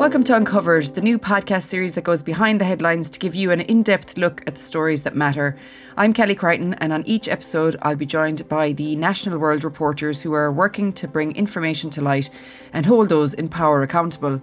Welcome to Uncovered, the new podcast series that goes behind the headlines to give you an in depth look at the stories that matter. I'm Kelly Crichton, and on each episode, I'll be joined by the National World reporters who are working to bring information to light and hold those in power accountable.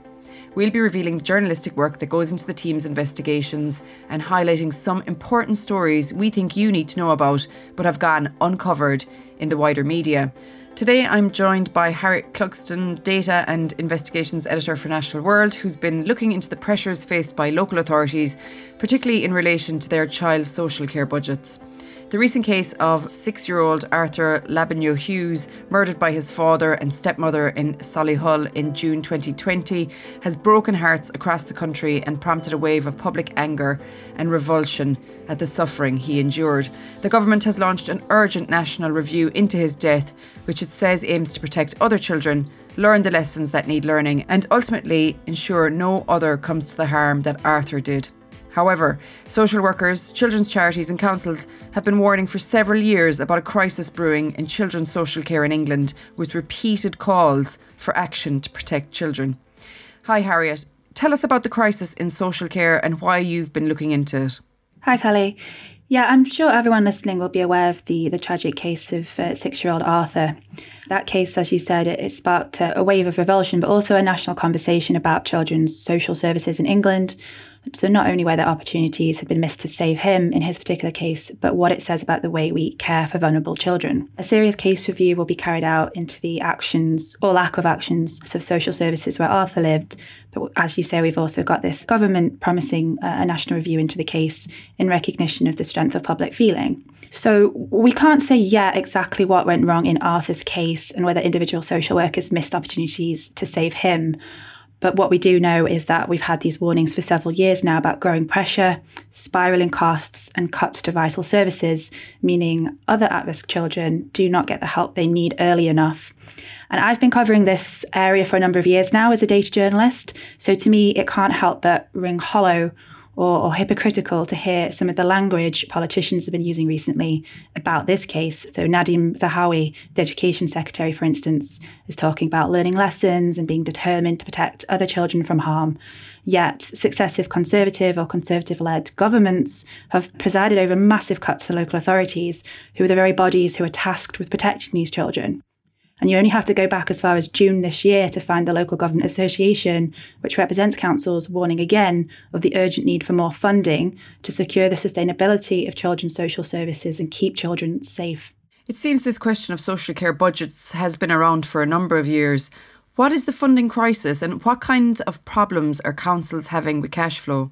We'll be revealing the journalistic work that goes into the team's investigations and highlighting some important stories we think you need to know about but have gone uncovered in the wider media. Today, I'm joined by Harriet Clugston, Data and Investigations Editor for National World, who's been looking into the pressures faced by local authorities, particularly in relation to their child social care budgets. The recent case of six year old Arthur Labinjo Hughes, murdered by his father and stepmother in Solihull in June 2020, has broken hearts across the country and prompted a wave of public anger and revulsion at the suffering he endured. The government has launched an urgent national review into his death, which it says aims to protect other children, learn the lessons that need learning, and ultimately ensure no other comes to the harm that Arthur did. However, social workers, children's charities, and councils have been warning for several years about a crisis brewing in children's social care in England, with repeated calls for action to protect children. Hi, Harriet. Tell us about the crisis in social care and why you've been looking into it. Hi, Kelly. Yeah, I'm sure everyone listening will be aware of the, the tragic case of uh, six year old Arthur. That case, as you said, it, it sparked a, a wave of revulsion, but also a national conversation about children's social services in England, so, not only whether opportunities had been missed to save him in his particular case, but what it says about the way we care for vulnerable children. A serious case review will be carried out into the actions or lack of actions of social services where Arthur lived. But as you say, we've also got this government promising uh, a national review into the case in recognition of the strength of public feeling. So we can't say yet exactly what went wrong in Arthur's case and whether individual social workers missed opportunities to save him. But what we do know is that we've had these warnings for several years now about growing pressure, spiraling costs, and cuts to vital services, meaning other at risk children do not get the help they need early enough. And I've been covering this area for a number of years now as a data journalist. So to me, it can't help but ring hollow or, or, hypocritical to hear some of the language politicians have been using recently about this case. So Nadhim Zahawi, the education secretary, for instance, is talking about learning lessons and being determined to protect other children from harm. Yet successive conservative or conservative-led governments have presided over massive cuts to local authorities, who are the very bodies who are tasked with protecting these children. And you only have to go back as far as June this year to find the Local Government Association, which represents councils, warning again of the urgent need for more funding to secure the sustainability of children's social services and keep children safe. It seems this question of social care budgets has been around for a number of years. What is the funding crisis and what kind of problems are councils having with cash flow?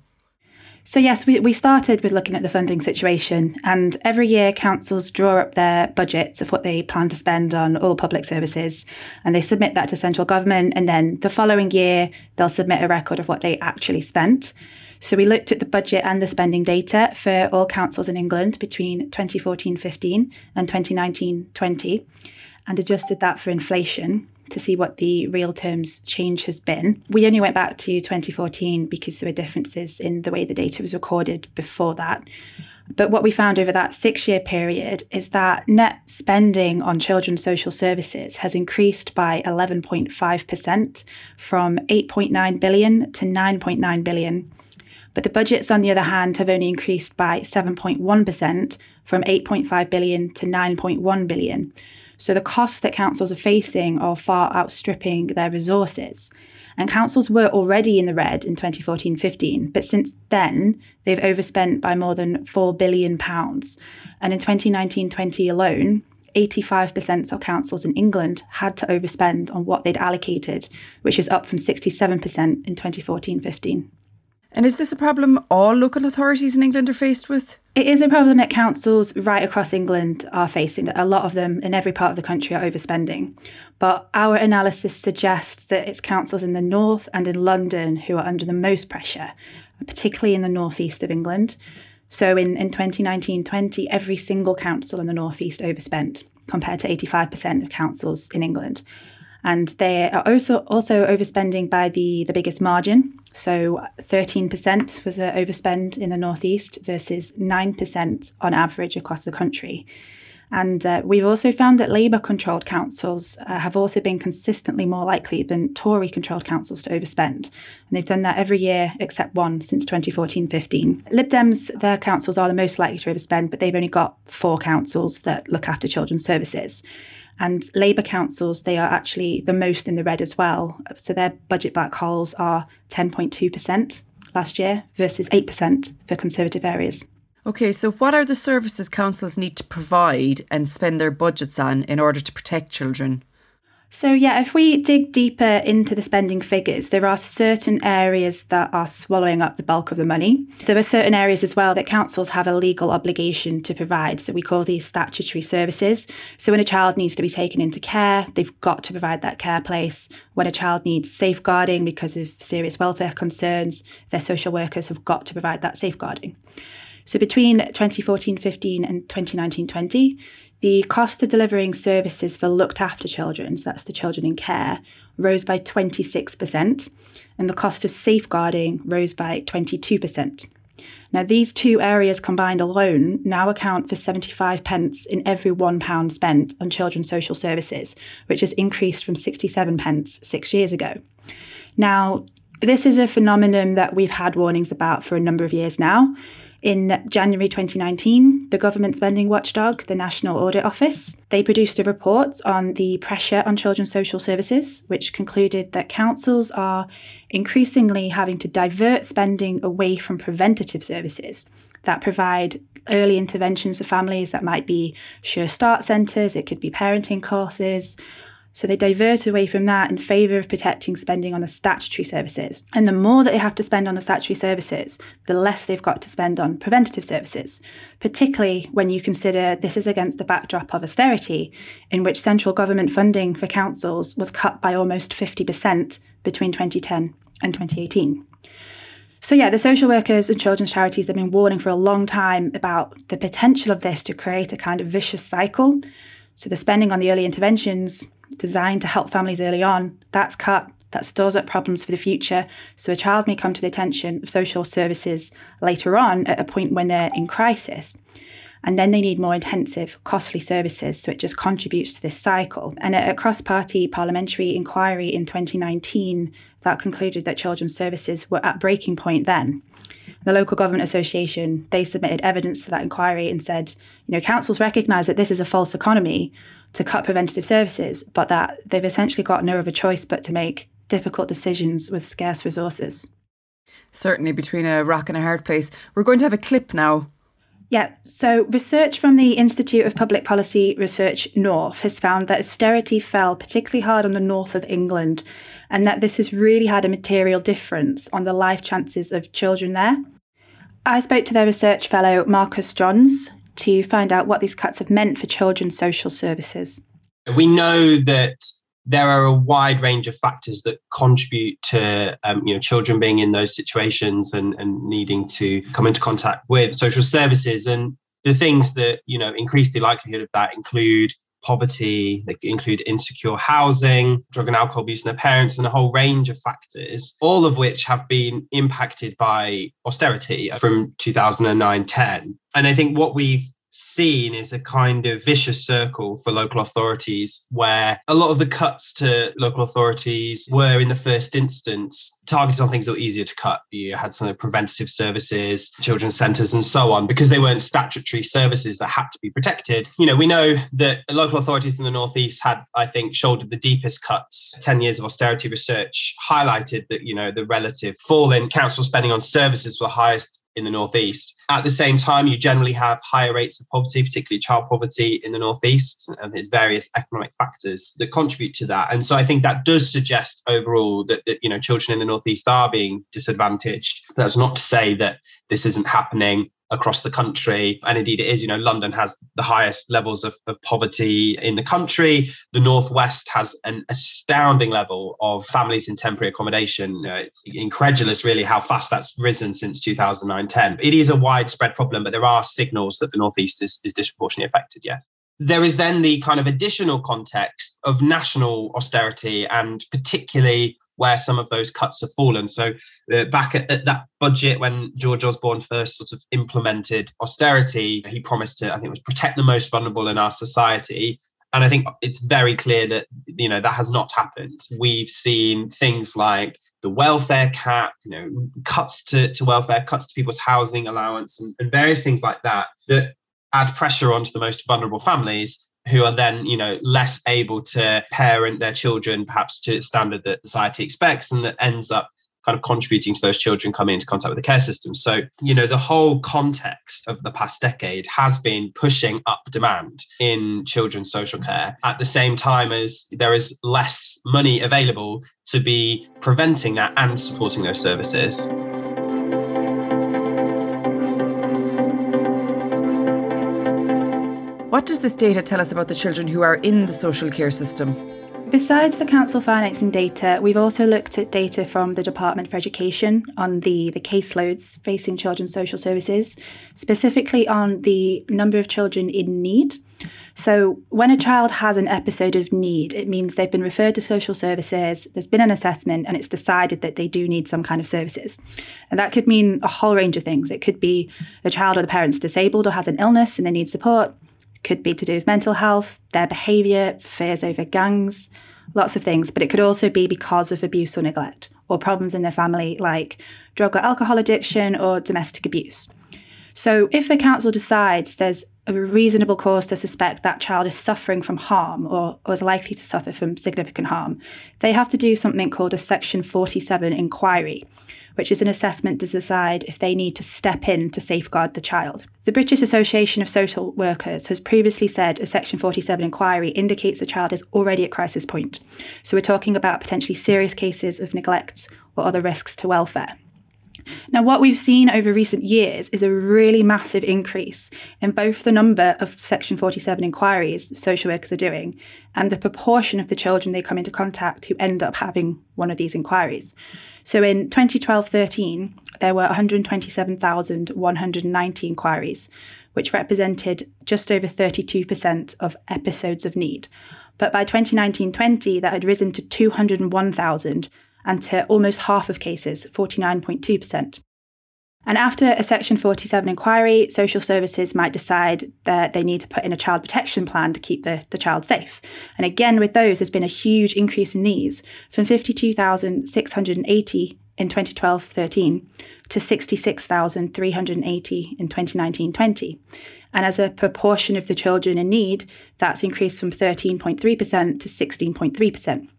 So, yes, we, we started with looking at the funding situation, and every year councils draw up their budgets of what they plan to spend on all public services, and they submit that to central government. And then the following year, they'll submit a record of what they actually spent. So, we looked at the budget and the spending data for all councils in England between 2014 15 and 2019 20 and adjusted that for inflation to see what the real terms change has been. We only went back to 2014 because there were differences in the way the data was recorded before that. But what we found over that six year period is that net spending on children's social services has increased by 11.5% from 8.9 billion to 9.9 billion. But the budgets, on the other hand, have only increased by 7.1% from 8.5 billion to 9.1 billion. So the costs that councils are facing are far outstripping their resources. And councils were already in the red in 2014 15, but since then, they've overspent by more than £4 billion. And in 2019 20 alone, 85% of councils in England had to overspend on what they'd allocated, which is up from 67% in 2014 15. And is this a problem all local authorities in England are faced with? It is a problem that councils right across England are facing, that a lot of them in every part of the country are overspending. But our analysis suggests that it's councils in the north and in London who are under the most pressure, particularly in the northeast of England. So in, in 2019 20, every single council in the northeast overspent compared to 85% of councils in England. And they are also also overspending by the, the biggest margin. So 13% was an overspend in the Northeast versus 9% on average across the country. And uh, we've also found that Labour controlled councils uh, have also been consistently more likely than Tory controlled councils to overspend. And they've done that every year except one since 2014 15. Lib Dems, their councils are the most likely to overspend, but they've only got four councils that look after children's services. And Labour councils, they are actually the most in the red as well. So their budget black holes are 10.2% last year versus 8% for Conservative areas. Okay, so what are the services councils need to provide and spend their budgets on in order to protect children? So, yeah, if we dig deeper into the spending figures, there are certain areas that are swallowing up the bulk of the money. There are certain areas as well that councils have a legal obligation to provide. So, we call these statutory services. So, when a child needs to be taken into care, they've got to provide that care place. When a child needs safeguarding because of serious welfare concerns, their social workers have got to provide that safeguarding. So between 2014 15 and 2019 20, the cost of delivering services for looked after children, so that's the children in care, rose by 26%, and the cost of safeguarding rose by 22%. Now, these two areas combined alone now account for 75 pence in every £1 spent on children's social services, which has increased from 67 pence six years ago. Now, this is a phenomenon that we've had warnings about for a number of years now. In January 2019, the government spending watchdog, the National Audit Office, they produced a report on the pressure on children's social services, which concluded that councils are increasingly having to divert spending away from preventative services that provide early interventions for families that might be sure start centres, it could be parenting courses, so they divert away from that in favour of protecting spending on the statutory services. And the more that they have to spend on the statutory services, the less they've got to spend on preventative services, particularly when you consider this is against the backdrop of austerity, in which central government funding for councils was cut by almost 50% between 2010 and 2018. So, yeah, the social workers and children's charities have been warning for a long time about the potential of this to create a kind of vicious cycle. So, the spending on the early interventions designed to help families early on, that's cut. That stores up problems for the future. So a child may come to the attention of social services later on at a point when they're in crisis. And then they need more intensive, costly services. So it just contributes to this cycle. And at a cross party parliamentary inquiry in 2019, that concluded that children's services were at breaking point then. The local government association, they submitted evidence to that inquiry and said, you know, councils recognise that this is a false economy, to cut preventative services, but that they've essentially got no other choice but to make difficult decisions with scarce resources. Certainly between a rock and a hard place. We're going to have a clip now. Yeah, so research from the Institute of Public Policy Research North has found that austerity fell particularly hard on the north of England and that this has really had a material difference on the life chances of children there. I spoke to their research fellow Marcus Johns, to find out what these cuts have meant for children's social services. We know that there are a wide range of factors that contribute to um, you know children being in those situations and, and needing to come into contact with social services and the things that you know increase the likelihood of that include poverty, they include insecure housing, drug and alcohol abuse in their parents, and a whole range of factors, all of which have been impacted by austerity from 2009 10. And I think what we've seen is a kind of vicious circle for local authorities where a lot of the cuts to local authorities were in the first instance targeted on things that were easier to cut. You had some of the preventative services, children's centres, and so on, because they weren't statutory services that had to be protected. You know, we know that local authorities in the Northeast had, I think, shouldered the deepest cuts. 10 years of austerity research highlighted that, you know, the relative fall in council spending on services were highest in the Northeast. At the same time, you generally have higher rates of poverty, particularly child poverty in the Northeast, and there's various economic factors that contribute to that. And so I think that does suggest overall that, that you know children in the Northeast are being disadvantaged. That's not to say that this isn't happening across the country. And indeed, it is. You know, London has the highest levels of, of poverty in the country. The Northwest has an astounding level of families in temporary accommodation. it's incredulous, really, how fast that's risen since 2009 10. It is a widespread problem, but there are signals that the Northeast is, is disproportionately affected, yes. There is then the kind of additional context of national austerity and particularly where some of those cuts have fallen. So uh, back at, at, that budget when George Osborne first sort of implemented austerity, he promised to, I think it was protect the most vulnerable in our society. And I think it's very clear that you know that has not happened. We've seen things like the welfare cap, you know, cuts to, to welfare, cuts to people's housing allowance, and, and various things like that that add pressure onto the most vulnerable families who are then you know less able to parent their children perhaps to the standard that society expects and that ends up kind of contributing to those children coming into contact with the care system. So you know the whole context of the past decade has been pushing up demand in children's social care at the same time as there is less money available to be preventing that and supporting those services What does this data tell us about the children who are in the social care system? Besides the council financing data, we've also looked at data from the Department for Education on the, the caseloads facing children's social services, specifically on the number of children in need. So, when a child has an episode of need, it means they've been referred to social services, there's been an assessment, and it's decided that they do need some kind of services. And that could mean a whole range of things. It could be a child or the parent's disabled or has an illness and they need support could be to do with mental health, their behaviour, fears over gangs, lots of things. But it could also be because of abuse or neglect or problems in their family like drug or alcohol addiction or domestic abuse. So, if the council decides there's a reasonable cause to suspect that child is suffering from harm or, or, is likely to suffer from significant harm, they have to do something called a Section 47 inquiry, which is an assessment to decide if they need to step in to safeguard the child. The British Association of Social Workers has previously said a Section 47 inquiry indicates the child is already at crisis point. So we're talking about potentially serious cases of neglect or other risks to welfare. Now, what we've seen over recent years is a really massive increase in both the number of Section 47 inquiries social workers are doing and the proportion of the children they come into contact who end up having one of these inquiries. So in 2012 13, there were 127,190 inquiries, which represented just over 32% of episodes of need. But by 2019 20, that had risen to 201,000 and to almost half of cases, 49.2%. And after a Section 47 inquiry, social services might decide that they need to put in a child protection plan to keep the, the child safe. And again, with those, there's been a huge increase in these from 52,680 in 2012 13 to 66,380 in 2019 20. And as a proportion of the children in need, that's increased from 13.3% to 16.3%.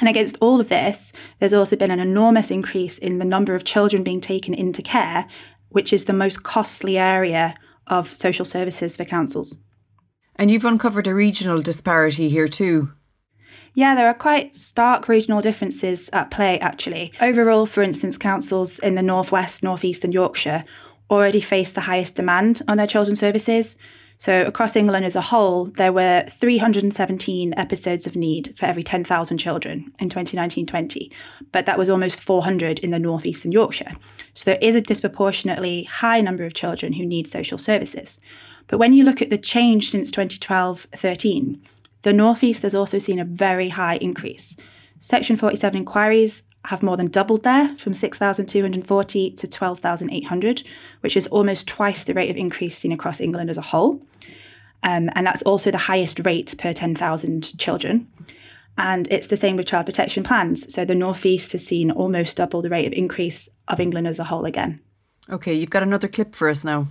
And against all of this, there's also been an enormous increase in the number of children being taken into care, which is the most costly area of social services for councils. And you've uncovered a regional disparity here too. Yeah, there are quite stark regional differences at play, actually. Overall, for instance, councils in the Northwest, Northeast, and Yorkshire already face the highest demand on their children's services, so, across England as a whole, there were 317 episodes of need for every 10,000 children in 2019 20, but that was almost 400 in the North East and Yorkshire. So, there is a disproportionately high number of children who need social services. But when you look at the change since 2012 13, the North East has also seen a very high increase. Section 47 inquiries have more than doubled there from 6,240 to 12,800, which is almost twice the rate of increase seen across England as a whole. Um, and that's also the highest rate per 10,000 children. And it's the same with child protection plans. So the Northeast has seen almost double the rate of increase of England as a whole again. Okay, you've got another clip for us now.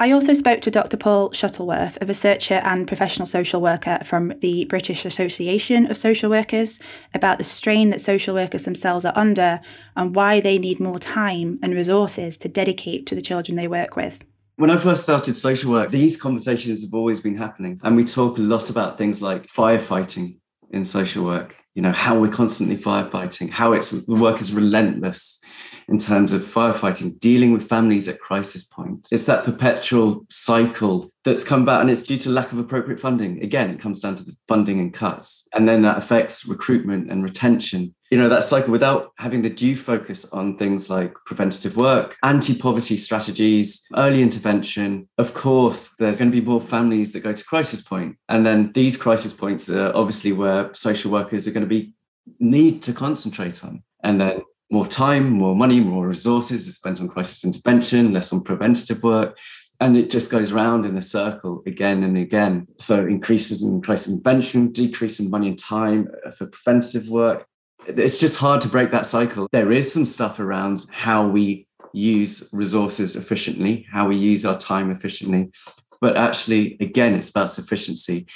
I also spoke to Dr. Paul Shuttleworth, a researcher and professional social worker from the British Association of Social Workers, about the strain that social workers themselves are under and why they need more time and resources to dedicate to the children they work with. When I first started social work, these conversations have always been happening. And we talk a lot about things like firefighting in social work, you know, how we're constantly firefighting, how it's the work is relentless in terms of firefighting, dealing with families at crisis point. It's that perpetual cycle that's come about and it's due to lack of appropriate funding. Again, it comes down to the funding and cuts. And then that affects recruitment and retention. You know, that cycle without having the due focus on things like preventative work, anti poverty strategies, early intervention. Of course, there's going to be more families that go to crisis point. And then these crisis points are obviously where social workers are going to be need to concentrate on. And then more time, more money, more resources is spent on crisis intervention, less on preventative work. And it just goes round in a circle again and again. So increases in crisis intervention, decrease in money and time uh, for preventative work. It's just hard to break that cycle. There is some stuff around how we use resources efficiently, how we use our time efficiently. But actually, again, it's about sufficiency.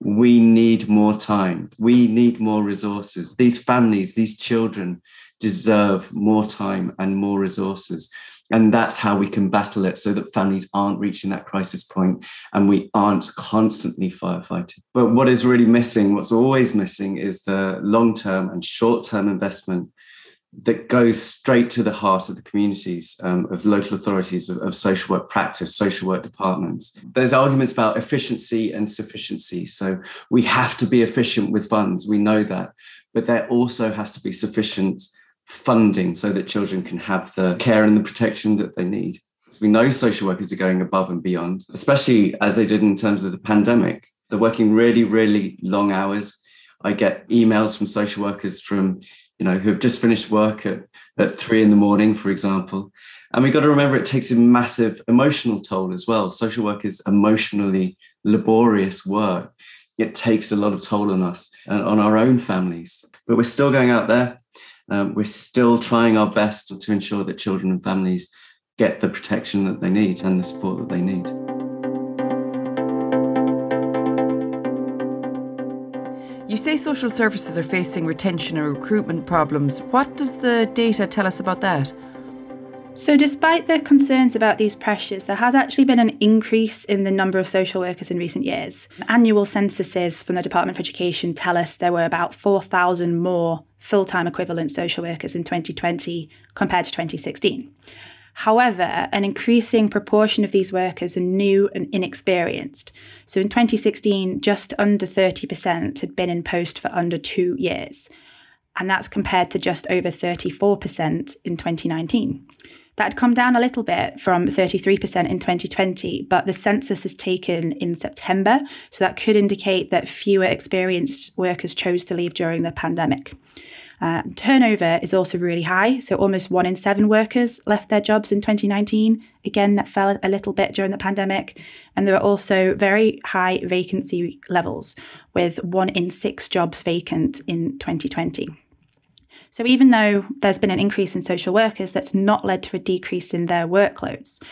We need more time. We need more resources. These families, these children deserve more time and more resources. And that's how we can battle it so that families aren't reaching that crisis point and we aren't constantly firefighting. But what is really missing, what's always missing, is the long term and short term investment that goes straight to the heart of the communities um, of local authorities of, of, social work practice social work departments there's arguments about efficiency and sufficiency so we have to be efficient with funds we know that but there also has to be sufficient funding so that children can have the care and the protection that they need we know social workers are going above and beyond especially as they did in terms of the pandemic they're working really really long hours i get emails from social workers from you know, who have just finished work at, at three in the morning, for example. And we've got to remember it takes a massive emotional toll as well. Social work is emotionally laborious work. It takes a lot of toll on us and on our own families. But we're still going out there. Um, we're still trying our best to ensure that children and families get the protection that they need and the support that they need. You say social services are facing retention and recruitment problems. What does the data tell us about that? So, despite the concerns about these pressures, there has actually been an increase in the number of social workers in recent years. Annual censuses from the Department of Education tell us there were about 4,000 more full time equivalent social workers in 2020 compared to 2016. However, an increasing proportion of these workers are new and inexperienced. So in 2016, just under 30% had been in post for under two years. And that's compared to just over 34% in 2019. That had come down a little bit from 33% in 2020, but the census is taken in September, so that could indicate that fewer experienced workers chose to leave during the pandemic. Uh, turnover is also really high. So almost one in seven workers left their jobs in 2019. Again, that fell a little bit during the pandemic. And there are also very high vacancy levels, with one in six jobs vacant in 2020. So even though there's been an increase in social workers, that's not led to a decrease in their workloads.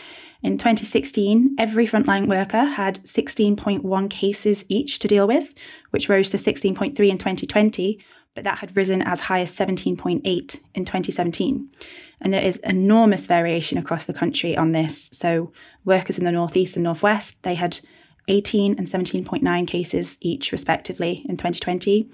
In 2016, every frontline worker had 16.1 cases each to deal with, which rose to 16.3 in 2020, but that had risen as high as 17.8 in 2017. And there is enormous variation across the country on this. So, workers in the Northeast and Northwest, they had 18 and 17.9 cases each, respectively, in 2020.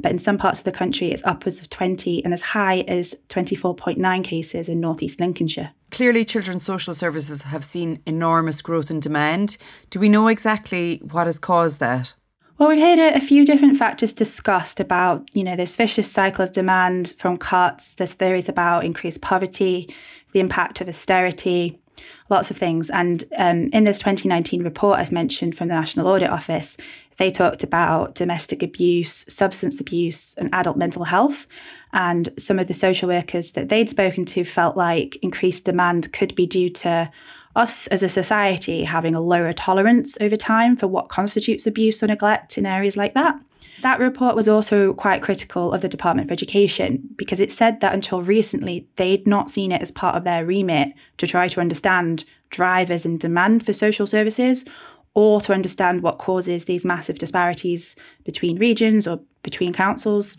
But in some parts of the country, it's upwards of 20 and as high as 24.9 cases in Northeast Lincolnshire. Clearly, children's social services have seen enormous growth in demand. Do we know exactly what has caused that? Well, we've heard a, a, few different factors discussed about, you know, this vicious cycle of demand from cuts. There's theories about increased poverty, the impact of austerity, lots of things. And um, in this 2019 report I've mentioned from the National Audit Office, they talked about domestic abuse, substance abuse, and adult mental health. And some of the social workers that they'd spoken to felt like increased demand could be due to us as a society having a lower tolerance over time for what constitutes abuse or neglect in areas like that. That report was also quite critical of the Department of Education because it said that until recently they'd not seen it as part of their remit to try to understand drivers in demand for social services or to understand what causes these massive disparities between regions or between councils.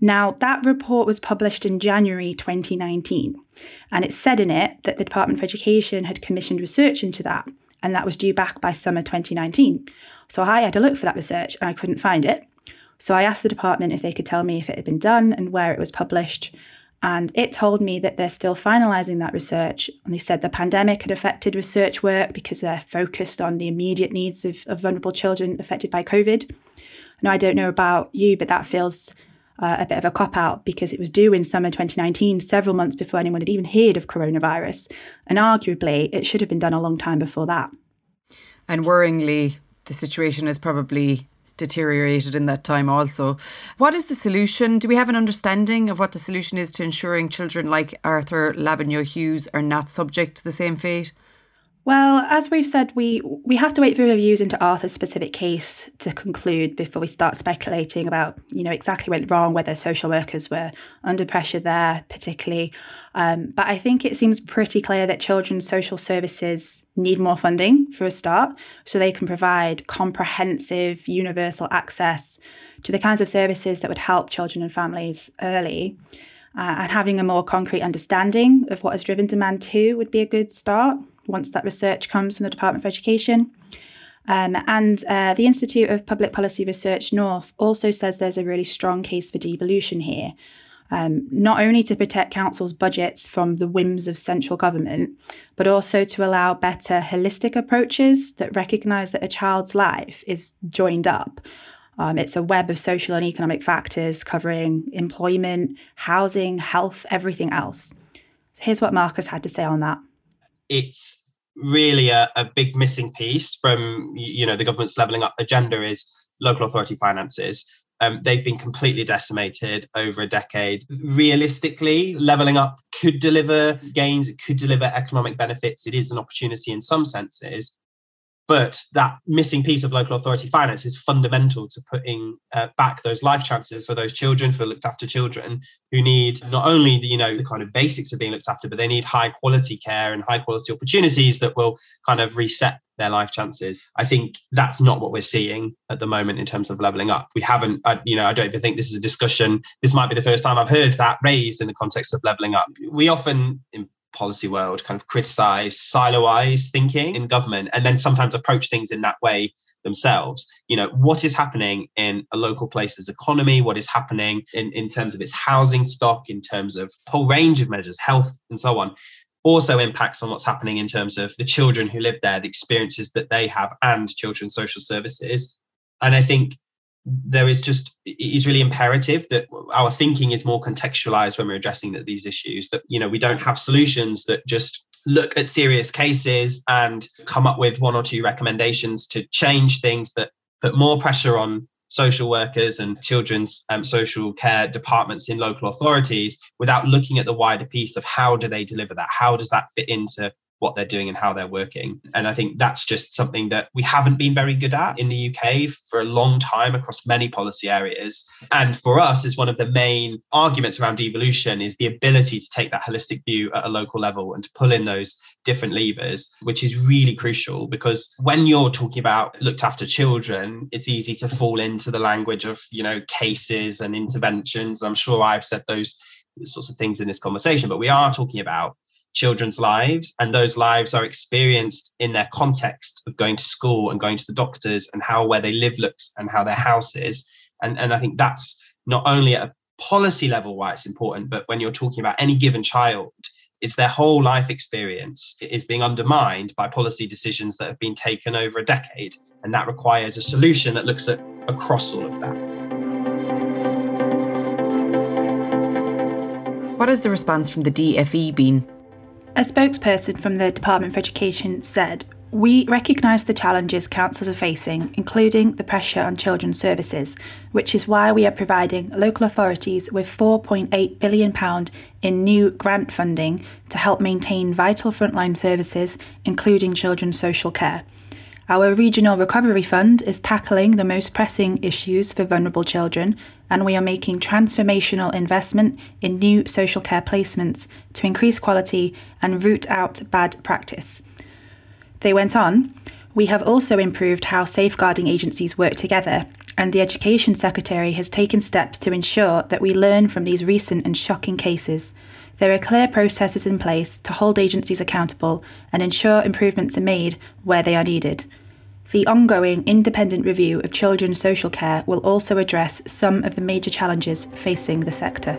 Now, that report was published in January 2019, and it said in it that the Department of Education had commissioned research into that, and that was due back by summer 2019. So I had to look for that research and I couldn't find it. So I asked the department if they could tell me if it had been done and where it was published. And it told me that they're still finalising that research. And they said the pandemic had affected research work because they're focused on the immediate needs of, of vulnerable children affected by COVID. Now, I don't know about you, but that feels uh, a bit of a cop out because it was due in summer 2019, several months before anyone had even heard of coronavirus. And arguably, it should have been done a long time before that. And worryingly, the situation has probably deteriorated in that time also. What is the solution? Do we have an understanding of what the solution is to ensuring children like Arthur Labinjo Hughes are not subject to the same fate? Well, as we've said, we we have to wait for reviews into Arthur's specific case to conclude before we start speculating about, you know, exactly what went wrong, whether social workers were under pressure there, particularly. Um, but I think it seems pretty clear that children's social services need more funding for a start, so they can provide comprehensive, universal access to the kinds of services that would help children and families early. Uh, and having a more concrete understanding of what has driven demand too would be a good start once that research comes from the Department of Education. Um, and uh, the Institute of Public Policy Research North also says there's a really strong case for devolution here, um, not only to protect councils' budgets from the whims of central government, but also to allow better holistic approaches that recognise that a child's life is joined up. Um, it's a web of social and economic factors covering employment, housing, health, everything else. So here's what Marcus had to say on that it's really a, a big missing piece from you know the government's levelling up agenda is local authority finances um, they've been completely decimated over a decade. Realistically, levelling up could deliver gains, it could deliver economic benefits. It is an opportunity in some senses. But that missing piece of local authority finance is fundamental to putting uh, back those life chances for those children, for looked after children who need not only the, you know the kind of basics of being looked after, but they need high quality care and high quality opportunities that will kind of reset their life chances. I think that's not what we're seeing at the moment in terms of leveling up. We haven't, I, you know, I don't even think this is a discussion. This might be the first time I've heard that raised in the context of leveling up. We often, in policy world kind of criticize siloized thinking in government and then sometimes approach things in that way themselves. You know what is happening in a local place's economy? What is happening in, in terms of its housing stock in terms of a whole range of measures health and so on also impacts on what's happening in terms of the children who live there the experiences that they have and children's social services. And i think there is just it is really imperative that our thinking is more contextualized when we're addressing these issues that you know we don't have solutions that just look at serious cases and come up with one or two recommendations to change things that put more pressure on social workers and children's um, social care departments in local authorities without looking at the wider piece of how do they deliver that? How does that fit into what they're doing and how they're working. And I think that's just something that we haven't been very good at in the UK for a long time across many policy areas. And for us, is one of the main arguments around devolution is the ability to take that holistic view at a local level and to pull in those different levers, which is really crucial because when you're talking about looked after children, it's easy to fall into the language of, you know, cases and interventions. I'm sure I've said those sorts of things in this conversation, but we are talking about children's lives and those lives are experienced in their context of going to school and going to the doctors and how where they live looks and how their house is. And and i think that's not only at a policy level why it's important but when you're talking about any given child it's their whole life experience is being undermined by policy decisions that have been taken over a decade. And that requires a solution that looks at across all of that. What has the response from the DFE been? A spokesperson from the Department for Education said, we recognise the challenges councils are facing, including the pressure on children's services, which is why we are providing local authorities with £4.8 billion in new grant funding to help maintain vital frontline services, including children's social care. Our Regional Recovery Fund is tackling the most pressing issues for vulnerable children, and we are making transformational investment in new social care placements to increase quality and root out bad practice. They went on, we have also improved how safeguarding agencies work together, and the Education Secretary has taken steps to ensure that we learn from these recent and shocking cases. There are clear processes in place to hold agencies accountable and ensure improvements are made where they are needed. The ongoing independent review of children's social care will also address some of the major challenges facing the sector.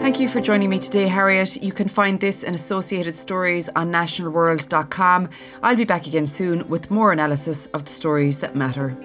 Thank you for joining me today, Harriet. You can find this and associated stories on nationalworld.com. I'll be back again soon with more analysis of the stories that matter.